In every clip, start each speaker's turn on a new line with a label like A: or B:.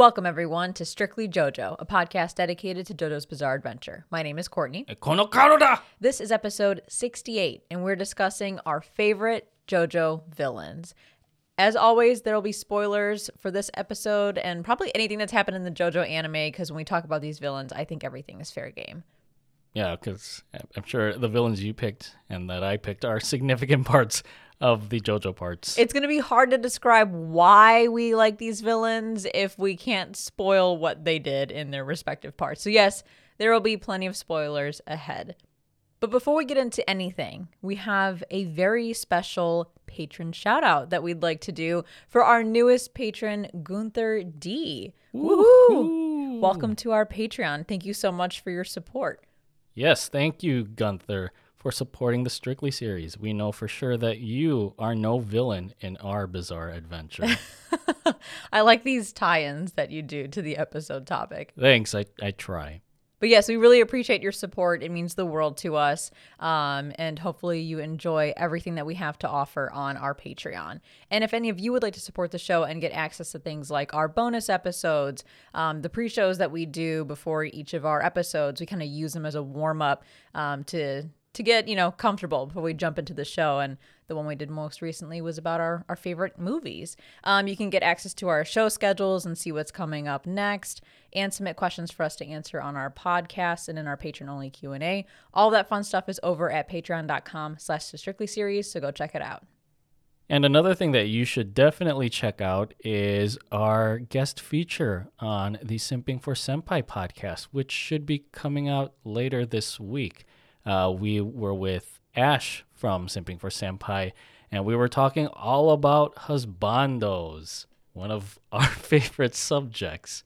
A: Welcome, everyone, to Strictly JoJo, a podcast dedicated to JoJo's Bizarre Adventure. My name is Courtney.
B: Eh,
A: this is episode 68, and we're discussing our favorite JoJo villains. As always, there will be spoilers for this episode and probably anything that's happened in the JoJo anime, because when we talk about these villains, I think everything is fair game.
B: Yeah, because I'm sure the villains you picked and that I picked are significant parts of the JoJo parts.
A: It's going to be hard to describe why we like these villains if we can't spoil what they did in their respective parts. So, yes, there will be plenty of spoilers ahead. But before we get into anything, we have a very special patron shout out that we'd like to do for our newest patron, Gunther D. Woohoo! Welcome to our Patreon. Thank you so much for your support.
B: yes, thank you, Gunther, for supporting the Strictly series. We know for sure that you are no villain in our bizarre adventure.
A: I like these tie ins that you do to the episode topic.
B: Thanks, I, I try.
A: But yes, we really appreciate your support. It means the world to us. Um, and hopefully, you enjoy everything that we have to offer on our Patreon. And if any of you would like to support the show and get access to things like our bonus episodes, um, the pre shows that we do before each of our episodes, we kind of use them as a warm up um, to to get you know comfortable before we jump into the show. And the one we did most recently was about our, our favorite movies. Um, you can get access to our show schedules and see what's coming up next and submit questions for us to answer on our podcast and in our patron only q&a all that fun stuff is over at patreon.com slash the strictly series so go check it out.
B: And another thing that you should definitely check out is our guest feature on the Simping for Senpai podcast, which should be coming out later this week. Uh, we were with Ash from Simping for Senpai, and we were talking all about husbandos, one of our favorite subjects.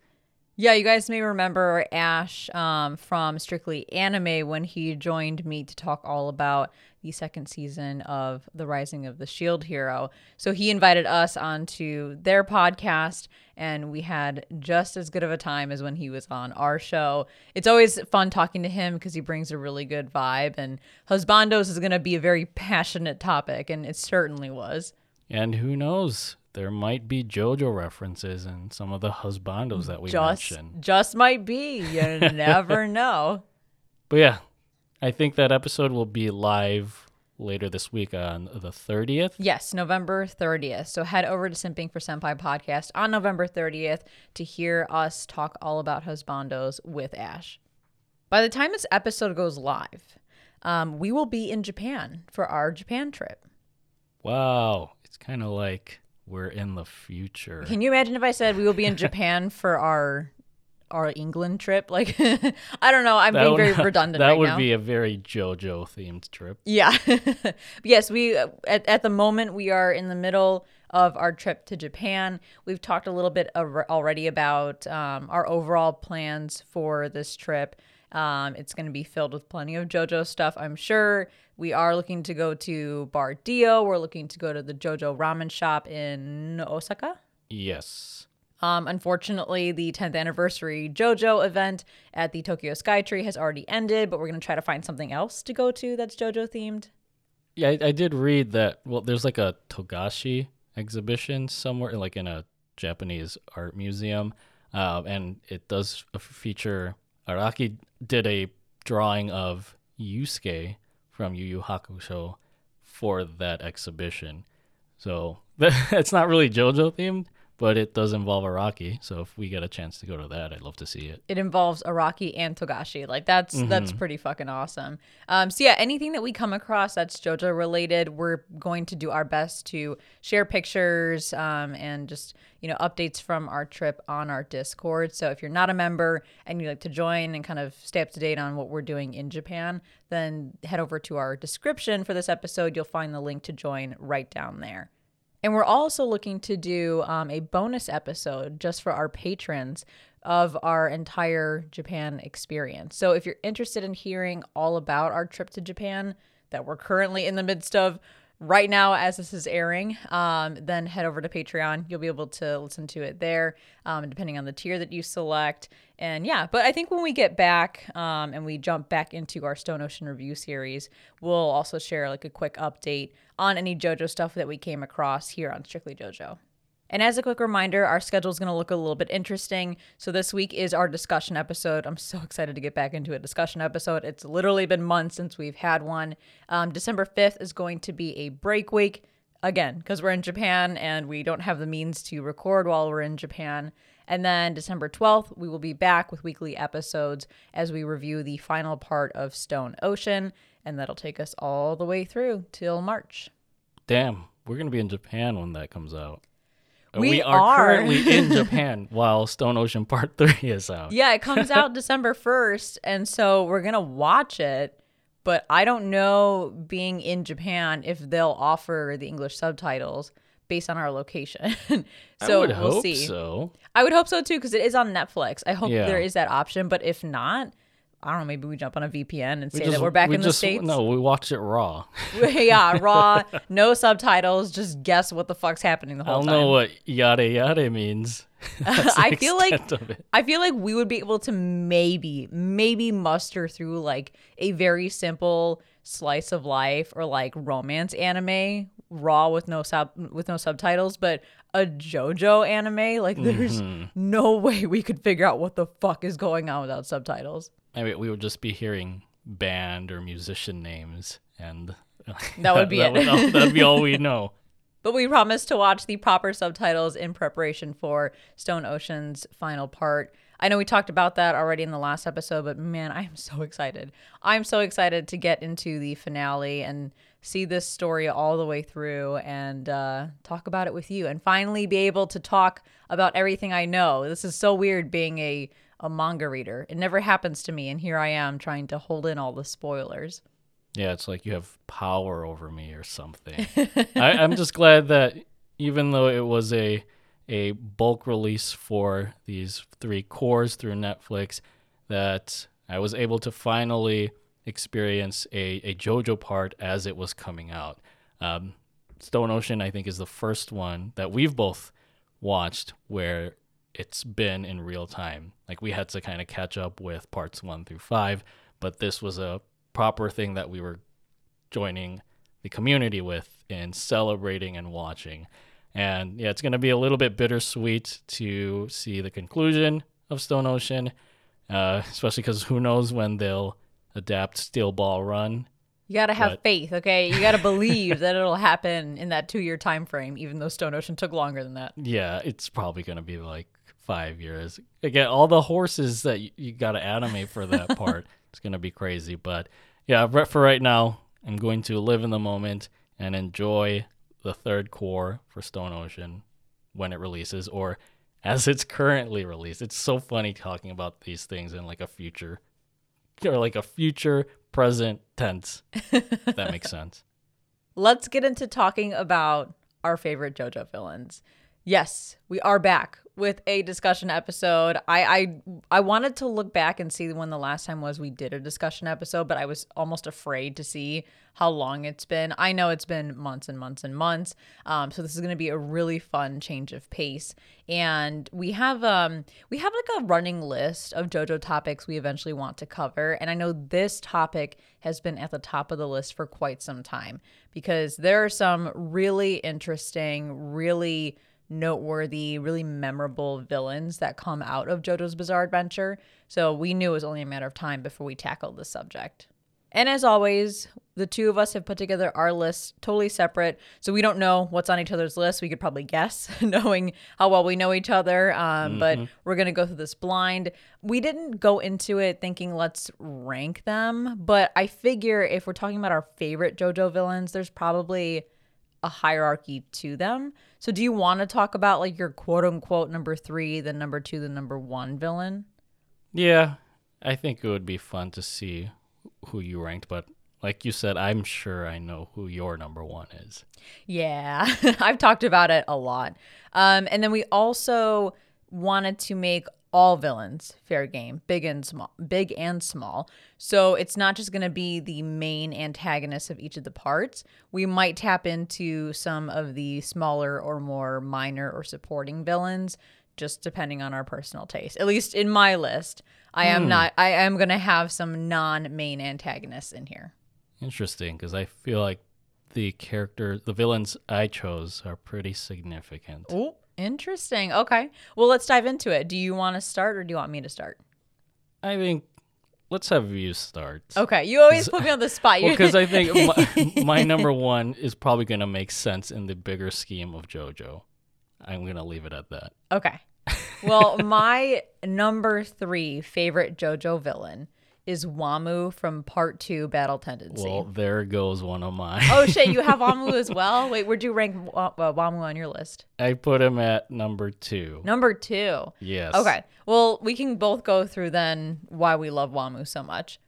A: Yeah, you guys may remember Ash um, from Strictly Anime when he joined me to talk all about the second season of The Rising of the Shield Hero. So he invited us onto their podcast, and we had just as good of a time as when he was on our show. It's always fun talking to him because he brings a really good vibe, and Husbandos is going to be a very passionate topic, and it certainly was.
B: And who knows? There might be JoJo references in some of the husbandos that we
A: Just,
B: mentioned.
A: just might be. You never know.
B: But yeah, I think that episode will be live later this week on the 30th.
A: Yes, November 30th. So head over to Simping for Senpai podcast on November 30th to hear us talk all about husbandos with Ash. By the time this episode goes live, um, we will be in Japan for our Japan trip.
B: Wow, it's kind of like we're in the future.
A: Can you imagine if I said we will be in Japan for our our England trip? Like, I don't know. I'm
B: That
A: being very
B: not-
A: redundant
B: That
A: right
B: would
A: now.
B: be a very JoJo themed trip.
A: Yeah. yes, we at, at the moment we are in the middle of our trip to Japan. We've talked a little bit already about um, our overall plans for this trip. Um, it's going to be filled with plenty of JoJo stuff, I'm sure. We are looking to go to Bar Dio. We're looking to go to the JoJo Ramen shop in Osaka.
B: Yes.
A: Um, unfortunately, the 10th anniversary JoJo event at the Tokyo Skytree has already ended, but we're going to try to find something else to go to that's JoJo themed.
B: Yeah, I, I did read that. Well, there's like a Togashi exhibition somewhere, like in a Japanese art museum, uh, and it does feature. Araki did a drawing of Yusuke from Yu Yu Hakusho for that exhibition. So it's not really JoJo themed, but it does involve Araki. So if we get a chance to go to that, I'd love to see it.
A: it involves Araki and Togashi. Like that's that's pretty fucking awesome. Um, so yeah, anything that we come across that's JoJo related, we're going to do our best to share pictures um, and just you know updates from our trip on our Discord. So if you're not a member and you'd like to join and kind of stay up to date on what we're doing in Japan, then head over to our description for this episode. You'll find the link to join right down there. And we're also looking to do um, a bonus episode just for our patrons of our entire Japan experience. So if you're interested in hearing all about our trip to Japan that we're currently in the midst of right now as this is airing, um, then head over to Patreon. You'll be able to listen to it there, um, depending on the tier that you select. And yeah, but I think when we get back um, and we jump back into our Stone Ocean review series, we'll also share like a quick update on any JoJo stuff that we came across here on Strictly JoJo. And as a quick reminder, our schedule is going to look a little bit interesting. So this week is our discussion episode. I'm so excited to get back into a discussion episode. It's literally been months since we've had one. Um, December 5th is going to be a break week again because we're in Japan and we don't have the means to record while we're in Japan. And then December 12th, we will be back with weekly episodes as we review the final part of Stone Ocean. And that'll take us all the way through till March.
B: Damn, we're gonna be in Japan when that comes out. Uh,
A: We
B: are,
A: are.
B: currently in Japan while Stone Ocean Part Three is out.
A: Yeah, it comes out December 1st. And so we're going to watch it. But I don't know, being in Japan, if they'll offer the English subtitles based on our location. so
B: I would
A: we'll
B: hope
A: see.
B: so.
A: I would hope so too, because it is on Netflix. I hope
B: Yeah.
A: there is that option. But if not, I don't know, maybe we jump on a VPN and say
B: just-
A: that we're back
B: we
A: in
B: just,
A: the States.
B: No, we watch it raw.
A: yeah, raw, no subtitles, just guess what the fuck's happening the
B: I
A: whole
B: don't
A: time.
B: know what yada yada means.
A: I feel like. I feel like we would be able to maybe, maybe muster through like a very simple slice of life or like romance anime raw with no sub with no subtitles, but a JoJo anime, like there's
B: Mm-hmm.
A: no way we could figure out what the fuck is going on without subtitles.
B: I mean, we would just be hearing band or musician names, and
A: That would be
B: that
A: it.
B: Would, that'd be all we know.
A: But we promise to watch the proper subtitles in preparation for Stone Ocean's final part. I know we talked about that already in the last episode, but man, I'm so excited. I'm so excited to get into the finale and see this story all the way through and uh, talk about it with you and finally be able to talk about everything I know. This is so weird being a, a manga reader. It never happens to me, and here I am trying to hold in all the spoilers.
B: Yeah, it's like you have power over me or something. I, I'm just glad that even though it was a a bulk release for these three cours through Netflix, that I was able to finally experience a, a JoJo part as it was coming out. Um, Stone Ocean, I think, is the first one that we've both watched where it's been in real time. Like we had to kind of catch up with parts one through five, but this was a proper thing that we were joining the community with in celebrating and watching. And yeah, it's going to be a little bit bittersweet to see the conclusion of Stone Ocean, uh, especially because who knows when they'll adapt Steel Ball Run.
A: You gotta have
B: But-
A: faith, okay? You gotta believe that it'll happen in that two year time frame, even though Stone Ocean took longer than that.
B: Yeah, it's probably going to be like five years. Again, all the horses that you, you got to animate for that part, it's going to be crazy. But yeah, for right now, I'm going to live in the moment and enjoy the third cour for Stone Ocean when it releases or as it's currently released. It's so funny talking about these things in like a future or like a future present tense. if that makes sense.
A: Let's get into talking about our favorite JoJo villains. Yes, we are back with a discussion episode. I, I I wanted to look back and see when the last time was we did a discussion episode, but I was almost afraid to see how long it's been. I know it's been months and months and months. Um, so this is going to be a really fun change of pace, and we have um we have like a running list of JoJo topics we eventually want to cover, and I know this topic has been at the top of the list for quite some time because there are some really interesting, really noteworthy, really memorable villains that come out of JoJo's Bizarre Adventure. So we knew it was only a matter of time before we tackled this subject. And as always, the two of us have put together our list totally separate. So we don't know what's on each other's list. We could probably guess, knowing how well we know each other. Um, But we're going to go through this blind. We didn't go into it thinking let's rank them. But I figure if we're talking about our favorite JoJo villains, there's probably a hierarchy to them. So do you want to talk about like your quote unquote number three, the number two, the number one villain?
B: Yeah, I think it would be fun to see who you ranked, but like you said, I'm sure I know who your number one is.
A: Yeah, I've talked about it a lot. Um, and then we also wanted to make all villains fair game, big and small, big and small. So it's not just going to be the main antagonists of each of the parts. We might tap into some of the smaller or more minor or supporting villains, just depending on our personal taste. At least in my list, I am hmm. not. I am going to have some non-main antagonists in here.
B: Interesting, because I feel like the character, the villains I chose are pretty significant.
A: Ooh, Interesting. Okay. Well, let's dive into it. Do you want to start or do you want me to start?
B: I think let's have you start.
A: Okay. You always put me on the spot.
B: Well, because I think my, my number one is probably going to make sense in the bigger scheme of JoJo. I'm going to leave it at that.
A: Okay. Well, my number three favorite JoJo villain is Wamuu from Part Two Battle Tendency.
B: Well, there goes one of mine.
A: oh shit, you have Wamuu as well. Wait, where'd you rank uh, Wamuu on your list?
B: I put him at number two.
A: Number two.
B: Yes.
A: Okay. Well, we can both go through then why we love Wamuu so much.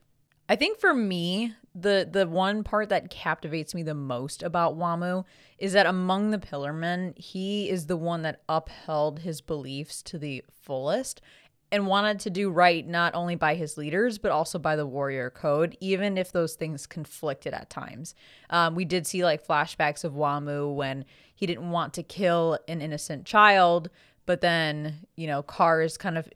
A: I think for me, the the one part that captivates me the most about Wamuu is that among the Pillarmen, he is the one that upheld his beliefs to the fullest and wanted to do right not only by his leaders but also by the warrior code even if those things conflicted at times. Um, we did see like flashbacks of wamuu when he didn't want to kill an innocent child but then you know Kars kind of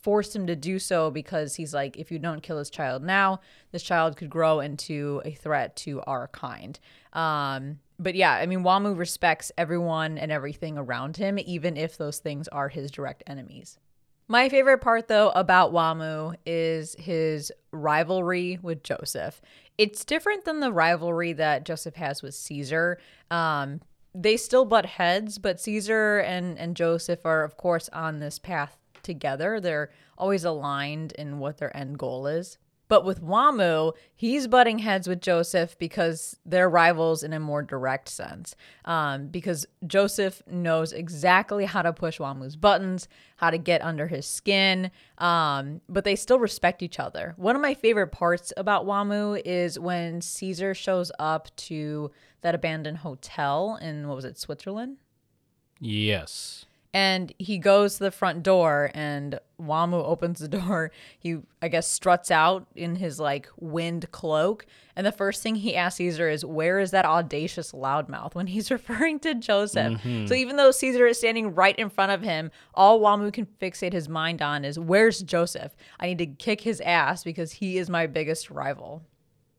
A: forced him to do so because he's like if you don't kill this child now this child could grow into a threat to our kind. Um, but yeah i mean wamuu respects everyone and everything around him even if those things are his direct enemies my favorite part, though, about Wamuu is his rivalry with Joseph. It's different than the rivalry that Joseph has with Caesar. Um, they still butt heads, but Caesar and, and Joseph are, of course, on this path together. They're always aligned in what their end goal is. But with Wamuu, he's butting heads with Joseph because they're rivals in a more direct sense. Um, because Joseph knows exactly how to push Wamuu's buttons, how to get under his skin, um, but they still respect each other. One of my favorite parts about Wamuu is when Caesar shows up to that abandoned hotel in, what was it, Switzerland?
B: Yes
A: and he goes to the front door and Wamuu opens the door. He I guess struts out in his like wind cloak and the first thing he asks Caesar is where is that audacious loudmouth when he's referring to Joseph. Mm-hmm. So even though Caesar is standing right in front of him, all Wamuu can fixate his mind on is where's Joseph? I need to kick his ass because he is my biggest rival.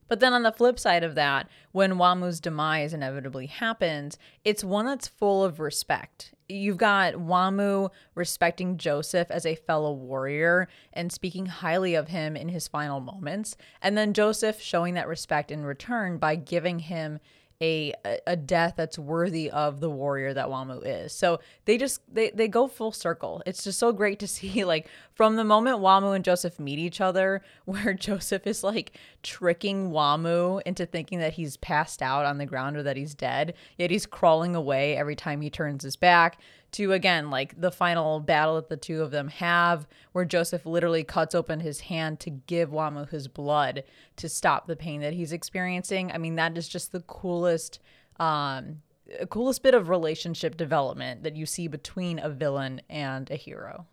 A: But then on the flip side of that, when Wamuu's demise inevitably happens, it's one that's full of respect. You've got Wamuu respecting Joseph as a fellow warrior and speaking highly of him in his final moments, and then Joseph showing that respect in return by giving him a a death that's worthy of the warrior that Wamuu is. So they just they they go full circle. It's just so great to see like from the moment Wamuu and Joseph meet each other where Joseph is like tricking Wamuu into thinking that he's passed out on the ground or that he's dead, yet he's crawling away every time he turns his back to again like the final battle that the two of them have where Joseph literally cuts open his hand to give Wamuu his blood to stop the pain that he's experiencing. I mean that is just the coolest um coolest bit of relationship development that you see between a villain and a hero.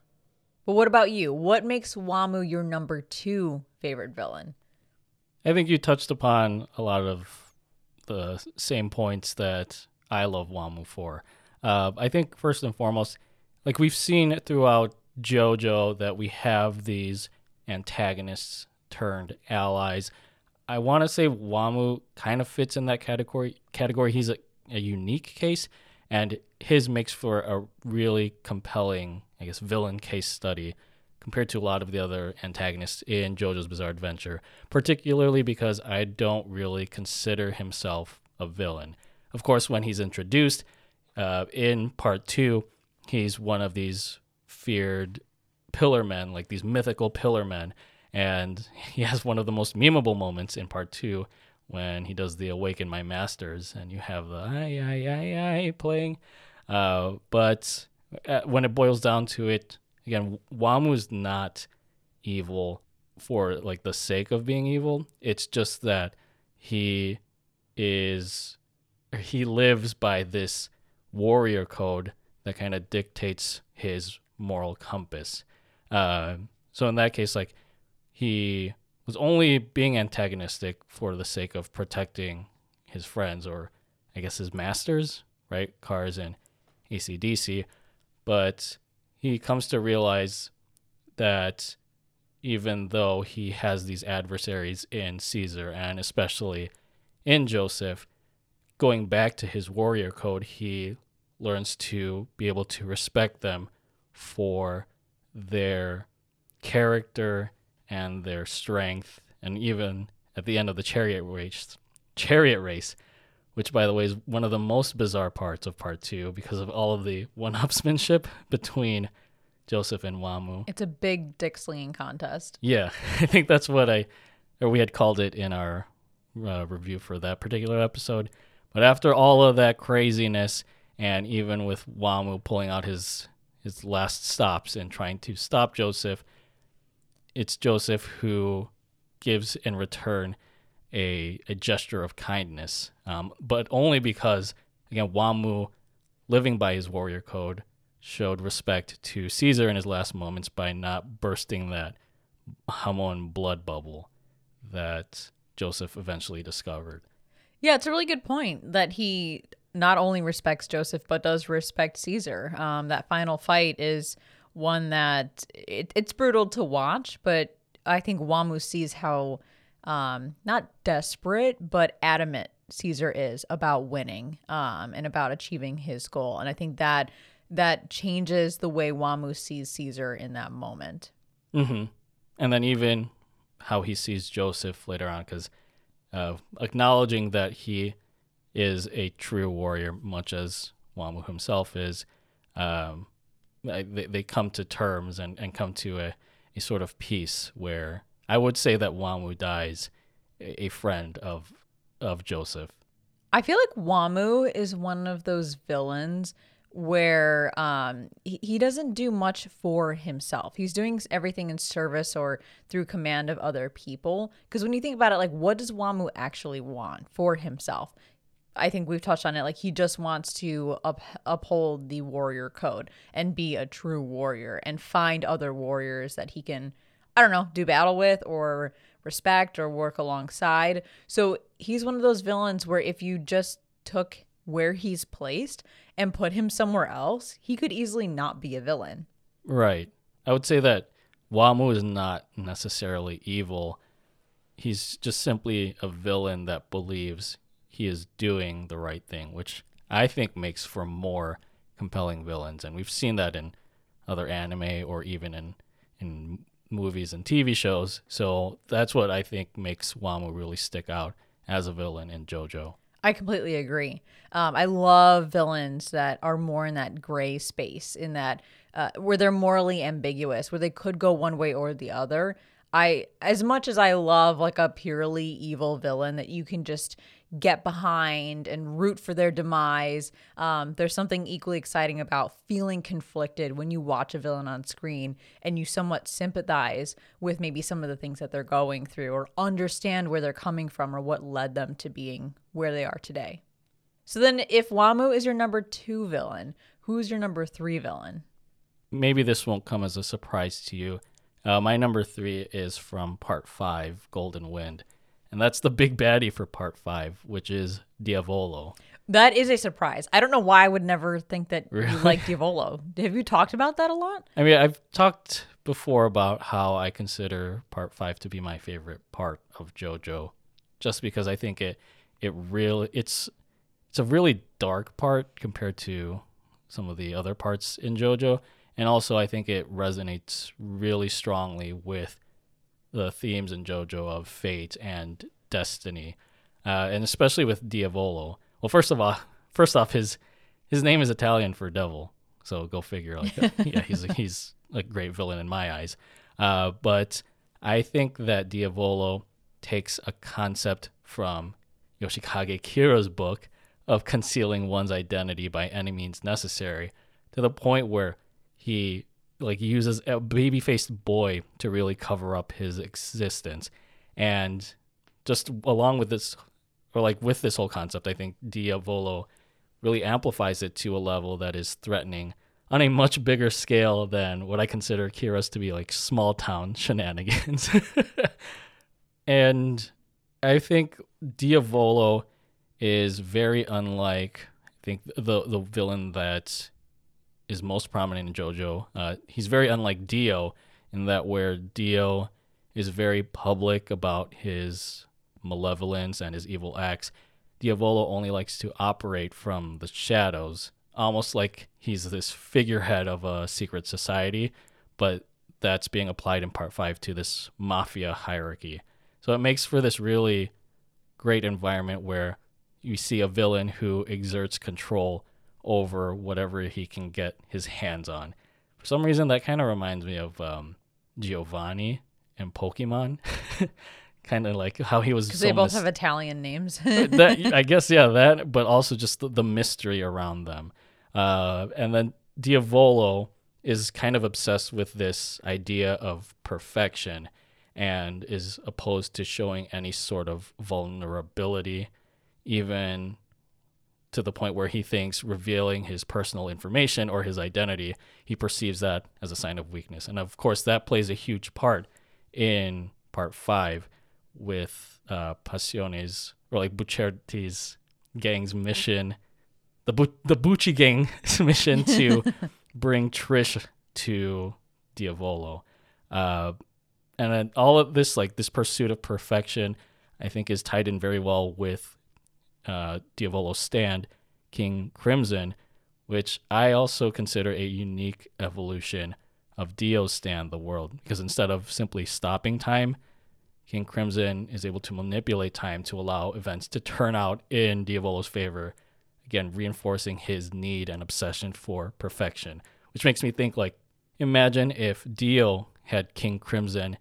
A: But what about you? What makes Wamuu your number 2 favorite villain?
B: I think you touched upon a lot of the same points that I love Wamu for. Uh, I think first and foremost, like we've seen throughout JoJo, that we have these antagonists turned allies. I want to say Wamuu kind of fits in that category. Category. He's a, a unique case, and his makes for a really compelling, I guess, villain case study compared to a lot of the other antagonists in JoJo's Bizarre Adventure, particularly because I don't really consider himself a villain. Of course, when he's introduced, uh, in part two, he's one of these feared pillar men, like these mythical pillar men. And he has one of the most memeable moments in part two when he does the Awaken My Masters, and you have the I, I, I, I playing. Uh, but uh, when it boils down to it, again, Wamuu is not evil for like the sake of being evil. It's just that he is, he lives by this warrior code that kind of dictates his moral compass. Uh, so in that case, like he was only being antagonistic for the sake of protecting his friends or I guess his masters, right? Kars and ACDC. But he comes to realize that even though he has these adversaries in Caesar and especially in Joseph, going back to his warrior code, he learns to be able to respect them for their character and their strength, and even at the end of the chariot race, chariot race, which by the way is one of the most bizarre parts of part two because of all of the one-upsmanship between Joseph and Wamuu.
A: It's a big dick slinging contest.
B: Yeah, I think that's what I, or we had called it in our uh, review for that particular episode. But after all of that craziness, and even with Wamuu pulling out his his last stops and trying to stop Joseph, it's Joseph who gives in return a a gesture of kindness, um, but only because again Wamuu, living by his warrior code, showed respect to Caesar in his last moments by not bursting that Hamon blood bubble that Joseph eventually discovered.
A: Yeah, it's a really good point that he not only respects Joseph but does respect Caesar. Um, that final fight is one that it, it's brutal to watch, but I think Wamuu sees how um, not desperate but adamant Caesar is about winning um, and about achieving his goal, and I think that that changes the way Wamuu sees Caesar in that moment.
B: Mm-hmm. And then even how he sees Joseph later on, because uh, acknowledging that he is a true warrior, much as Wamuu himself is, um, they, they come to terms and, and come to a, a sort of peace where I would say that Wamuu dies a, friend of of Joseph.
A: I feel like Wamuu is one of those villains where um, he, he doesn't do much for himself. He's doing everything in service or through command of other people. Because when you think about it, like, what does Wamuu actually want for himself? I think we've touched on it. Like, he just wants to up, uphold the warrior code and be a true warrior and find other warriors that he can, I don't know, do battle with or respect or work alongside. So he's one of those villains where if you just took where he's placed and put him somewhere else, he could easily not be a villain.
B: Right. I would say that Wamuu is not necessarily evil. He's just simply a villain that believes he is doing the right thing, which I think makes for more compelling villains. And we've seen that in other anime or even in in movies and TV shows. So that's what I think makes Wamuu really stick out as a villain in JoJo.
A: I completely agree. Um, I love villains that are more in that gray space, in that uh, where they're morally ambiguous, where they could go one way or the other. I, as much as I love like a purely evil villain that you can just get behind and root for their demise. Um, there's something equally exciting about feeling conflicted when you watch a villain on screen and you somewhat sympathize with maybe some of the things that they're going through or understand where they're coming from or what led them to being where they are today. So then, if Wamuu is your number two villain, who's your number three villain?
B: Maybe this won't come as a surprise to you. Uh, my number three is from part five, Golden Wind and that's the big baddie for part five, which is Diavolo.
A: That is a surprise. I don't know why I would never think that really? you like Diavolo. Have you talked about that a lot?
B: I mean, I've talked before about how I consider part five to be my favorite part of JoJo, just because I think it it really it's it's a really dark part compared to some of the other parts in JoJo, and also I think it resonates really strongly with the themes in JoJo of fate and destiny, uh, and especially with Diavolo. Well, first of all, first off, his his name is Italian for devil, so go figure. Like, yeah, he's a, he's a great villain in my eyes. Uh, but I think that Diavolo takes a concept from Yoshikage Kira's book of concealing one's identity by any means necessary to the point where he like uses a baby faced boy to really cover up his existence. And just along with this or like with this whole concept, I think Diavolo really amplifies it to a level that is threatening on a much bigger scale than what I consider Kira's to be like small town shenanigans. and I think Diavolo is very unlike I think the the villain that is most prominent in JoJo. Uh, he's very unlike Dio in that where Dio is very public about his malevolence and his evil acts, Diavolo only likes to operate from the shadows almost like he's this figurehead of a secret society, but that's being applied in part five to this mafia hierarchy. So it makes for this really great environment where you see a villain who exerts control over whatever he can get his hands on. For some reason, that kind of reminds me of um, Giovanni in Pokemon. kind of like how he was.
A: Because so they both mis- have Italian names.
B: that, I guess, yeah, that, but also just the, the mystery around them. Uh, and then Diavolo is kind of obsessed with this idea of perfection and is opposed to showing any sort of vulnerability, even to the point where he thinks revealing his personal information or his identity, he perceives that as a sign of weakness. And of course, that plays a huge part in part five with uh, Passione's or like Bucciarati's gang's mission, the Bu- the Bucci gang's mission to bring Trish to Diavolo. Uh, and then all of this, like this pursuit of perfection, I think is tied in very well with uh, Diavolo's stand, King Crimson, which I also consider a unique evolution of Dio's stand, the world, because instead of simply stopping time, King Crimson is able to manipulate time to allow events to turn out in Diavolo's favor, again reinforcing his need and obsession for perfection. Which makes me think like imagine if Dio had King Crimson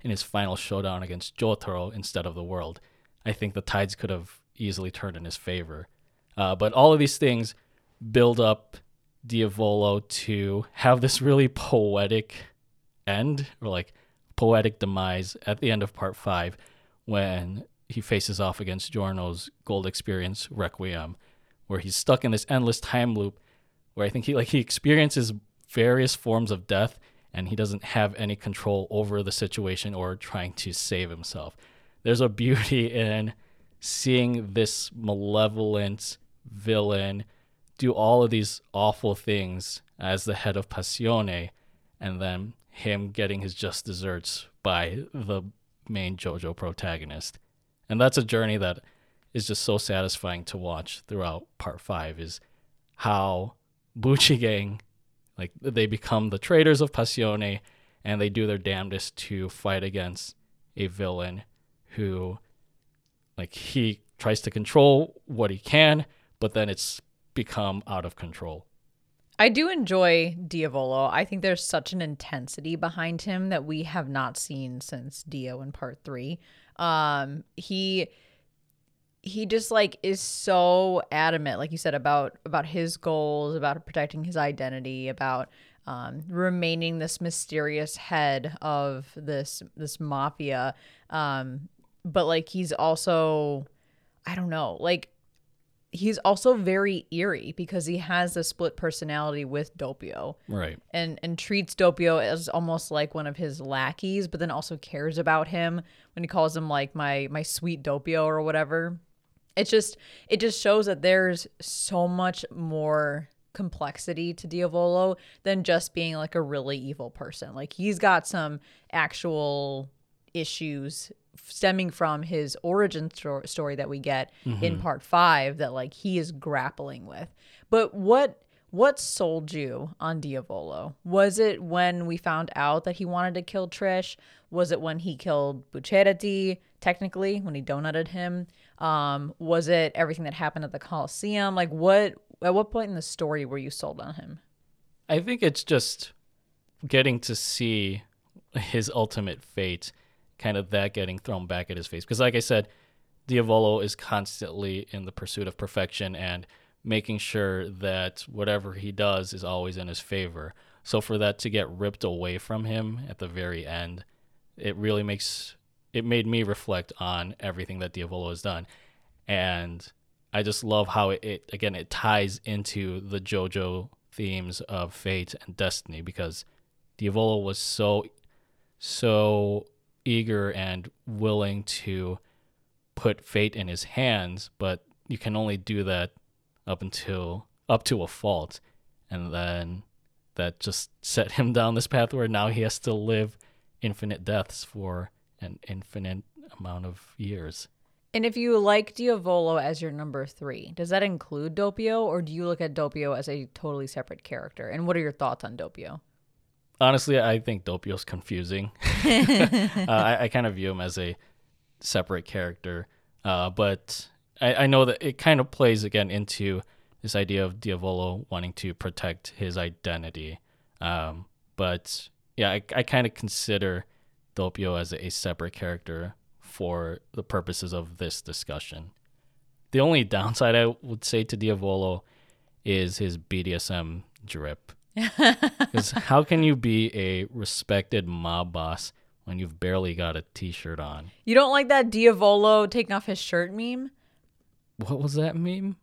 B: in his final showdown against Jotaro instead of the world. I think the tides could have easily turned in his favor. Uh, but all of these things build up Diavolo to have this really poetic end, or like poetic demise at the end of part five when he faces off against Giorno's Gold Experience Requiem, where he's stuck in this endless time loop where I think he like he experiences various forms of death and he doesn't have any control over the situation or trying to save himself. There's a beauty in seeing this malevolent villain do all of these awful things as the head of Passione and then him getting his just desserts by the main JoJo protagonist. And that's a journey that is just so satisfying to watch throughout part 5 is how Bucci Gang like they become the traitors of Passione and they do their damnedest to fight against a villain who like he tries to control what he can, but then it's become out of control.
A: I do enjoy Diavolo. I think there's such an intensity behind him that we have not seen since Dio in part 3. Um he he just like is so adamant like you said about about his goals about protecting his identity about um, remaining this mysterious head of this this mafia um, but like he's also i don't know like he's also very eerie because he has a split personality with Doppio.
B: Right.
A: And and treats Doppio as almost like one of his lackeys, but then also cares about him when he calls him like my my sweet Doppio or whatever it's just it just shows that there's so much more complexity to Diavolo than just being like a really evil person. Like he's got some actual issues stemming from his origin sto- story that we get mm-hmm. in part 5 that like he is grappling with. But what what sold you on Diavolo? Was it when we found out that he wanted to kill Trish? Was it when he killed Bucciarati, technically, when he donutted him? Um, was it everything that happened at the Coliseum? Like what at what point in the story were you sold on him?
B: I think it's just getting to see his ultimate fate, kind of that getting thrown back at his face. Because like I said, Diavolo is constantly in the pursuit of perfection and making sure that whatever he does is always in his favor. So for that to get ripped away from him at the very end, it really makes it made me reflect on everything that Diavolo has done. And I just love how it, it again it ties into the JoJo themes of fate and destiny because Diavolo was so so eager and willing to put fate in his hands, but you can only do that up until up to a fault. And then that just set him down this path where now he has to live infinite deaths for an infinite amount of years.
A: And if you like Diavolo as your number three, does that include Doppio, or do you look at Doppio as a totally separate character? And what are your thoughts on Doppio?
B: Honestly, I think Doppio's confusing. uh, I, I kind of view him as a separate character, uh, but I, I know that it kind of plays again into this idea of Diavolo wanting to protect his identity. Um, but yeah, I, I kind of consider Doppio as a, a separate character for the purposes of this discussion. The only downside I would say to Diavolo is his BDSM drip. Because how can you be a respected mob boss when you've barely got a t-shirt on?
A: You don't like that Diavolo taking off his shirt meme?
B: What was that meme?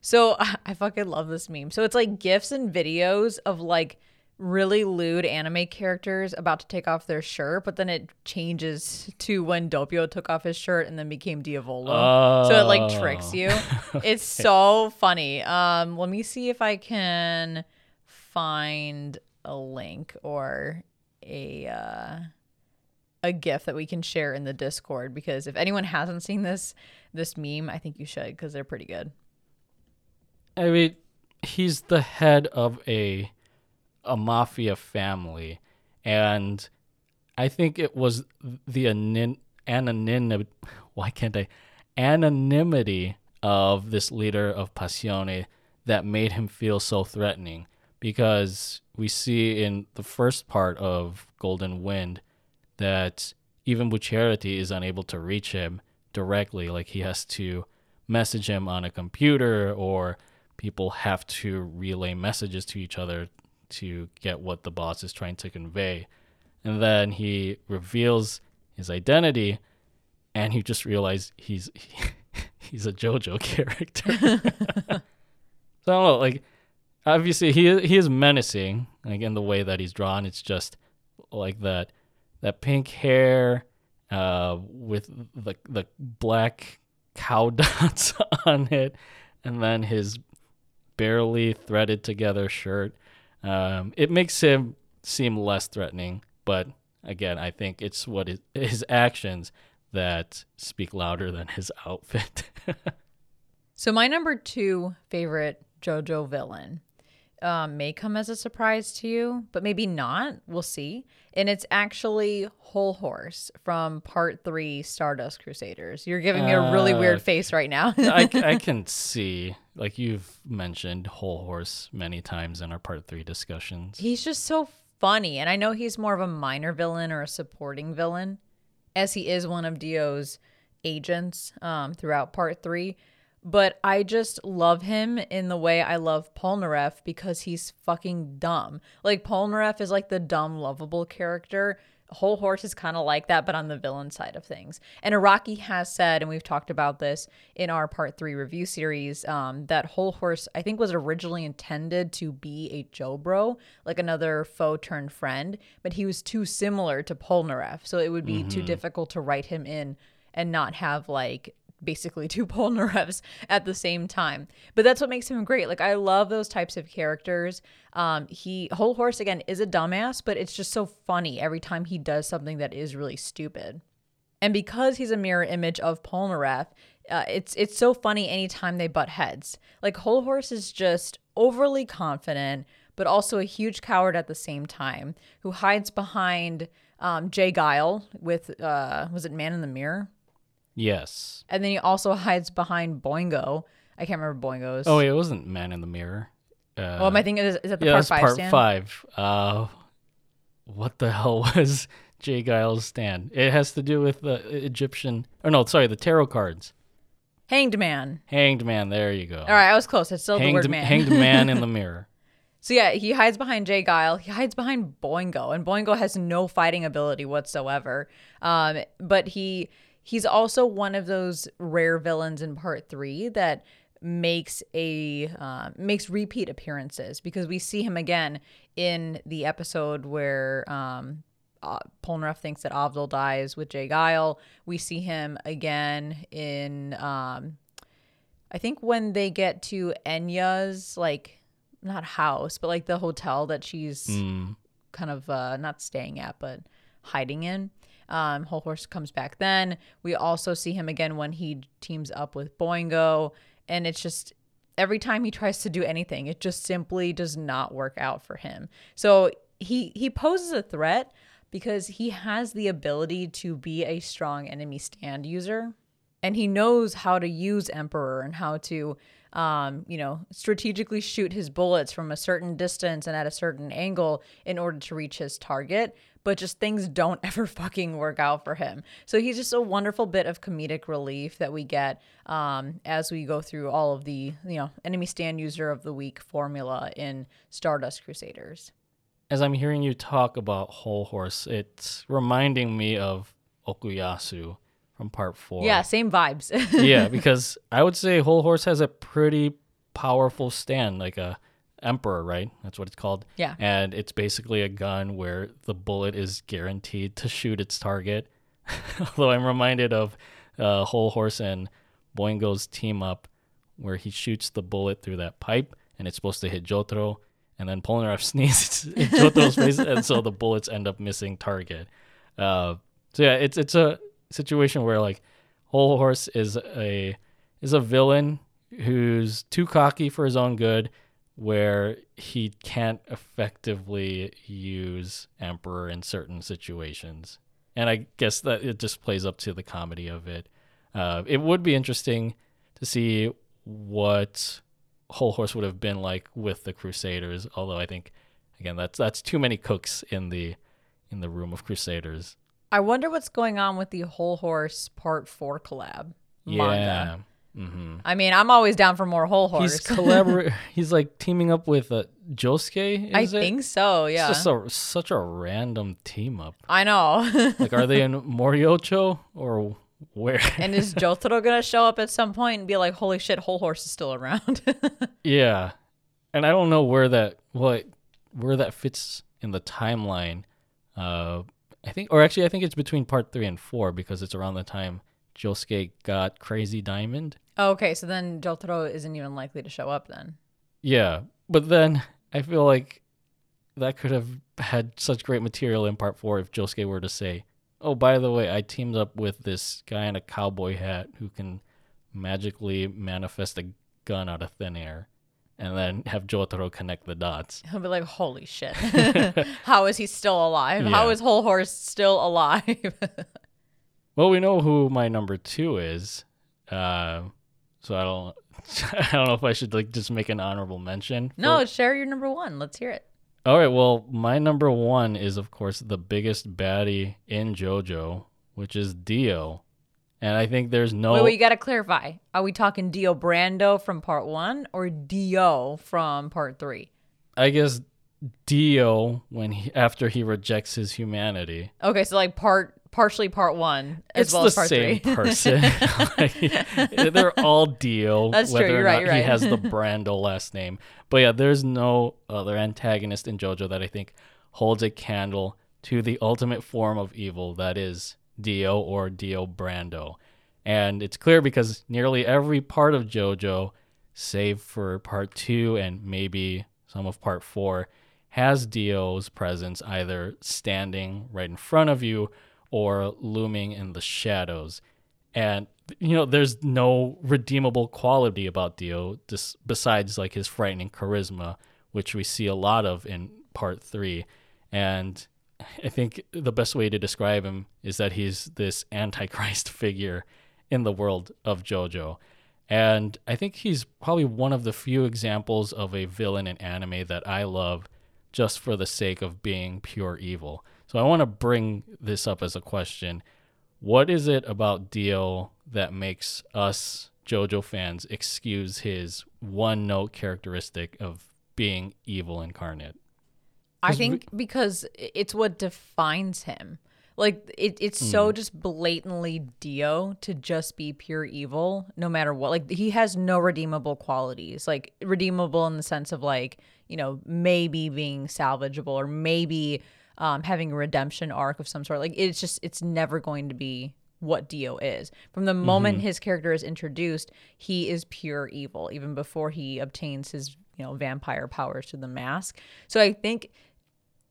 A: So I fucking love this meme. So it's like gifs and videos of like really lewd anime characters about to take off their shirt, but then it changes to when Doppio took off his shirt and then became Diavolo.
B: Oh.
A: So it like tricks you. It's so funny. Um, let me see if I can find a link or a uh, a gif that we can share in the Discord because if anyone hasn't seen this this meme, I think you should because they're pretty good.
B: I mean, he's the head of a a mafia family, and I think it was the anon- anonymity. Why can't I? Anonymity of this leader of Passione that made him feel so threatening. Because we see in the first part of Golden Wind that even Bucciarati is unable to reach him directly. Like he has to message him on a computer or people have to relay messages to each other to get what the boss is trying to convey. And then he reveals his identity and you just realize he's he, he's a JoJo character. so I don't know, like obviously he he is menacing, like in the way that he's drawn. It's just like that that pink hair uh, with the the black cow dots on it, and then his barely threaded together shirt. Um, it makes him seem less threatening, but again, I think it's what his, his actions that speak louder than his outfit.
A: so my number two favorite JoJo villain um, may come as a surprise to you, but maybe not. We'll see. And it's actually Hol Horse from Part Three Stardust Crusaders. You're giving me a really weird face right now.
B: I, I can see, like you've mentioned Hol Horse many times in our Part Three discussions.
A: He's just so funny, and I know he's more of a minor villain or a supporting villain, as he is one of Dio's agents um, throughout Part Three but I just love him in the way I love Polnareff because he's fucking dumb. Like Polnareff is like the dumb, lovable character. Hol Horse is kind of like that, but on the villain side of things. And Araki has said, and we've talked about this in our part three review series, um, that Hol Horse, I think, was originally intended to be a Jobro, like another foe turned friend, but he was too similar to Polnareff. So it would be mm-hmm. too difficult to write him in and not have like basically two Polnareffs at the same time. But that's what makes him great. Like I love those types of characters. Um, he hol horse again is a dumbass, but it's just so funny every time he does something that is really stupid. And because he's a mirror image of Polnareff, uh, it's it's so funny anytime they butt heads. Like hol horse is just overly confident, but also a huge coward at the same time, who hides behind um, J. Geil with uh, was it Man in the Mirror?
B: Yes.
A: And then he also hides behind Boingo. I can't remember Boingo's.
B: Oh, it wasn't Man in the Mirror.
A: Uh, oh, am I thinking is, is that the
B: yeah,
A: part five
B: part
A: stand?
B: five. Uh, what the hell was J. Geil's stand? It has to do with the Egyptian. Or no, sorry, the tarot cards.
A: Hanged Man.
B: Hanged Man. There you go.
A: All right, I was close. It's still
B: hanged,
A: the word man.
B: hanged Man in the Mirror.
A: So yeah, he hides behind J. Geil. He hides behind Boingo, and Boingo has no fighting ability whatsoever. Um, but he he's also one of those rare villains in part three that makes a uh, makes repeat appearances because we see him again in the episode where um, uh, Polnareff thinks that Avdol dies with J. Geil. We see him again in um, I think when they get to Enya's like not house but like the hotel that she's
B: mm.
A: kind of uh, not staying at but hiding in Um, Hol Horse comes back then. We also see him again when he teams up with Boingo, and it's just every time he tries to do anything, it just simply does not work out for him. So he he poses a threat because he has the ability to be a strong enemy stand user, and he knows how to use Emperor and how to um, you know, strategically shoot his bullets from a certain distance and at a certain angle in order to reach his target. But just things don't ever fucking work out for him. So he's just a wonderful bit of comedic relief that we get um, as we go through all of the, you know, enemy stand user of the week formula in Stardust Crusaders.
B: As I'm hearing you talk about Hol Horse, it's reminding me of Okuyasu from part four.
A: Yeah, same vibes.
B: yeah, because I would say Hol Horse has a pretty powerful stand, like a Emperor, right? That's what it's called.
A: Yeah.
B: And it's basically a gun where the bullet is guaranteed to shoot its target. Although I'm reminded of uh, Hol Horse and Boingo's team up, where he shoots the bullet through that pipe, and it's supposed to hit Jotaro, and then Polnareff sneezes in Jotaro's face, and so the bullets end up missing target. Uh, so yeah, it's it's a situation where like Hol Horse is a is a villain who's too cocky for his own good, where he can't effectively use Emperor in certain situations. And I guess that it just plays up to the comedy of it. Uh, it would be interesting to see what Hol Horse would have been like with the Crusaders. Although I think, again, that's that's too many cooks in the in the room of Crusaders.
A: I wonder what's going on with the Hol Horse Part Four collab manga.
B: Mm-hmm.
A: I mean, I'm always down for more Hol Horse.
B: He's collabor- He's like teaming up with uh, Josuke.
A: I
B: it?
A: think so. Yeah,
B: It's just a, such a random team up.
A: I know.
B: Like, are they in Morioh-cho or where?
A: and is Jotaro gonna show up at some point and be like, "Holy shit, Hol Horse is still around"?
B: yeah, and I don't know where that what where that fits in the timeline. Uh, I think, or actually, I think it's between part three and four because it's around the time Josuke got Crazy Diamond.
A: Oh, okay, so then Jotaro isn't even likely to show up then.
B: Yeah, but then I feel like that could have had such great material in part four if Josuke were to say, "Oh, by the way, I teamed up with this guy in a cowboy hat who can magically manifest a gun out of thin air," and then have Jotaro connect the dots.
A: He'll be like, "Holy shit, how is he still alive? How
B: Yeah.
A: is Hol Horse still alive?"
B: Well, we know who my number two is, uh, so I don't. I don't know if I should like just make an honorable mention. for-
A: no, share your number one. Let's hear it.
B: All right. Well, my number one is, of course, the biggest baddie in JoJo, which is Dio. And I think there's no.
A: Wait, wait, you gotta clarify. Are we talking Dio Brando from part one or Dio from part three?
B: I guess Dio, when he, after he rejects his humanity,
A: Okay, so like part partially part one as
B: it's
A: well
B: the
A: as part
B: same
A: three.
B: person. Like, they're all Dio.
A: That's true,
B: whether
A: you're
B: or
A: right,
B: not
A: you're
B: He
A: right.
B: has the Brando last name, but yeah, there's no other antagonist in JoJo that I think holds a candle to the ultimate form of evil that is Dio or Dio Brando. And it's clear because nearly every part of JoJo, save for part two and maybe some of part four, has Dio's presence either standing right in front of you or looming in the shadows. And you know, there's no redeemable quality about Dio just besides like his frightening charisma, which we see a lot of in part three. And I think the best way to describe him is that he's this antichrist figure in the world of JoJo. And I think he's probably one of the few examples of a villain in anime that I love just for the sake of being pure evil. So I want to bring this up as a question. What is it about Dio that makes us JoJo fans excuse his one note characteristic of being evil incarnate?
A: I
B: 'Cause we-
A: think because it's what defines him. Like it, it's
B: Hmm.
A: so just blatantly Dio to just be pure evil, no matter what. Like he has no redeemable qualities. Like redeemable in the sense of like you know maybe being salvageable or maybe um, having a redemption arc of some sort. Like it's just it's never going to be what Dio is. From the moment
B: Mm-hmm.
A: his character is introduced, he is pure evil, even before he obtains his you know vampire powers through the mask. So I think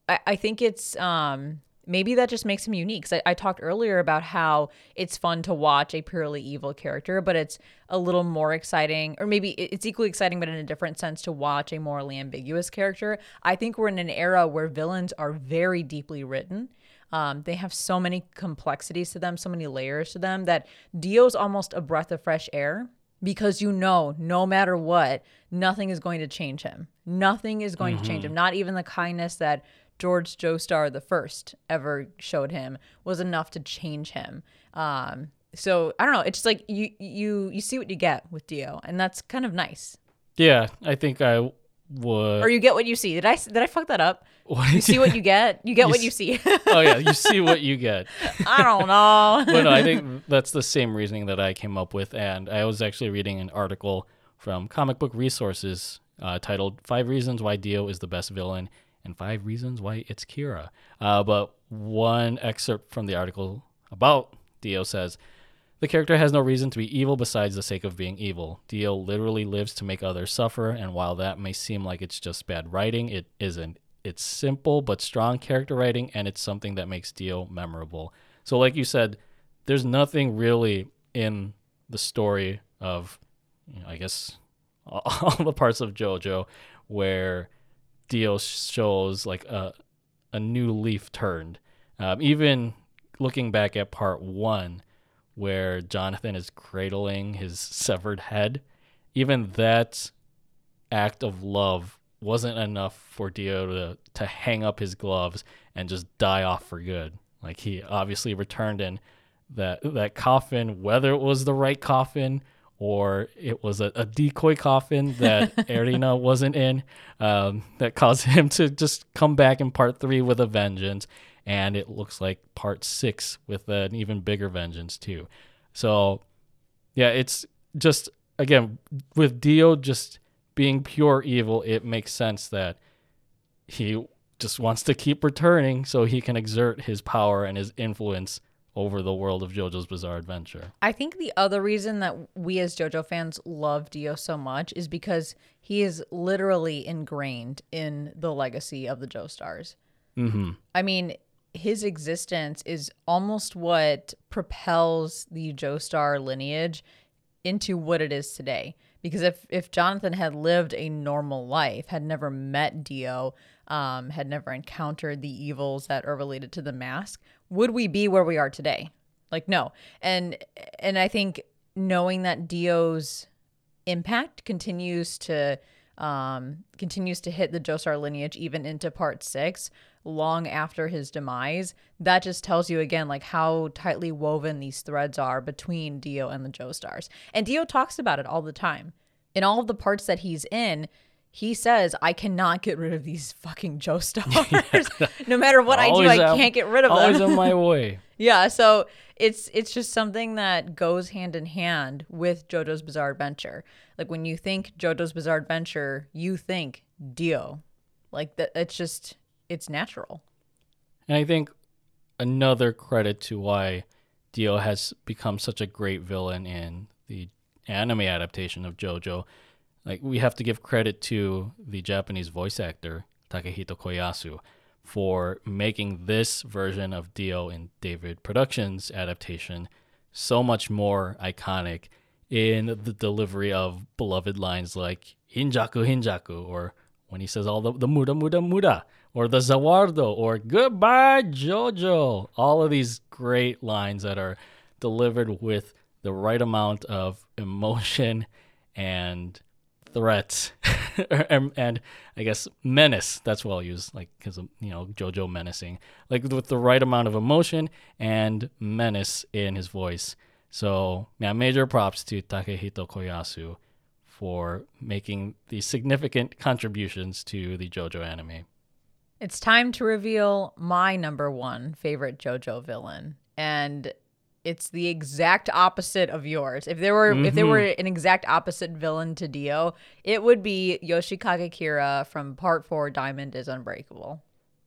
A: I, I think it's um maybe that just makes him unique. 'Cause I, I talked earlier about how it's fun to watch a purely evil character, but it's a little more exciting, or maybe it's equally exciting, but in a different sense, to watch a morally ambiguous character. I think we're in an era where villains are very deeply written. Um, they have so many complexities to them, so many layers to them that Dio's almost a breath of fresh air because you know, no matter what, nothing is going to change him. Nothing is going to change him. Not even the kindness that George Joestar the first ever showed him was enough to change him. Um, so I don't know. It's just like you you you see what you get with Dio, and that's kind of nice.
B: Yeah, I think I would.
A: Or you get what you see. Did I did I fuck that up?
B: What
A: You see what you get. You get what you see.
B: oh yeah, you see what you get.
A: I don't know.
B: but no, I think that's the same reasoning that I came up with. And I was actually reading an article from Comic Book Resources uh, titled Five Reasons Why Dio is the Best Villain and Five Reasons Why It's Kira. Uh, but one excerpt from the article about Dio says, the character has no reason to be evil besides the sake of being evil. Dio literally lives to make others suffer, and while that may seem like it's just bad writing, it isn't. It's simple but strong character writing, and it's something that makes Dio memorable. So, like you said, there's nothing really in the story of, you know, I guess, all the parts of JoJo where Dio shows like a a new leaf turned. Um, even looking back at part one, where Jonathan is cradling his severed head, even that act of love wasn't enough for Dio to, to hang up his gloves and just die off for good. Like he obviously returned in that that coffin, whether it was the right coffin or it was a, a decoy coffin that Erina wasn't in, um, that caused him to just come back in part three with a vengeance. And it looks like part six with an even bigger vengeance, too. So, yeah, it's just, again, with Dio just being pure evil, it makes sense that he just wants to keep returning so he can exert his power and his influence over the world of JoJo's Bizarre Adventure.
A: I think the other reason that we as JoJo fans love Dio so much is because he is literally ingrained in the legacy of the Joestars.
B: Mm-hmm.
A: I mean, his existence is almost what propels the Joestar lineage into what it is today. Because if if Jonathan had lived a normal life, had never met Dio, um, had never encountered the evils that are related to the mask, would we be where we are today? Like no. And and I think knowing that Dio's impact continues to um, continues to hit the Joestar lineage even into part six, long after his demise. That just tells you again like how tightly woven these threads are between Dio and the Joestars. And Dio talks about it all the time. In all of the parts that he's in, he says, I cannot get rid of these fucking Joestars. no matter what I do, I
B: out-
A: can't get rid of them.
B: Always on my way.
A: Yeah, so it's it's just something that goes hand in hand with JoJo's Bizarre Adventure. Like when you think JoJo's Bizarre Adventure, you think Dio. Like that it's just it's natural.
B: And I think another credit to why Dio has become such a great villain in the anime adaptation of JoJo, like we have to give credit to the Japanese voice actor Takehito Koyasu for making this version of Dio in David Productions adaptation so much more iconic in the delivery of beloved lines like Hinjaku Hinjaku or when he says all the, the muda muda muda or the zawardo or goodbye jojo. All of these great lines that are delivered with the right amount of emotion and threat and, and i guess menace that's what i'll use like because you know jojo menacing like with the right amount of emotion and menace in his voice so yeah major props to takehito koyasu for making these significant contributions to the JoJo anime.
A: It's time to reveal my number one favorite JoJo villain. And it's the exact opposite of yours. If there were if there mm-hmm. were an exact opposite villain to Dio, it would be Yoshikage Kira from part four Diamond is Unbreakable.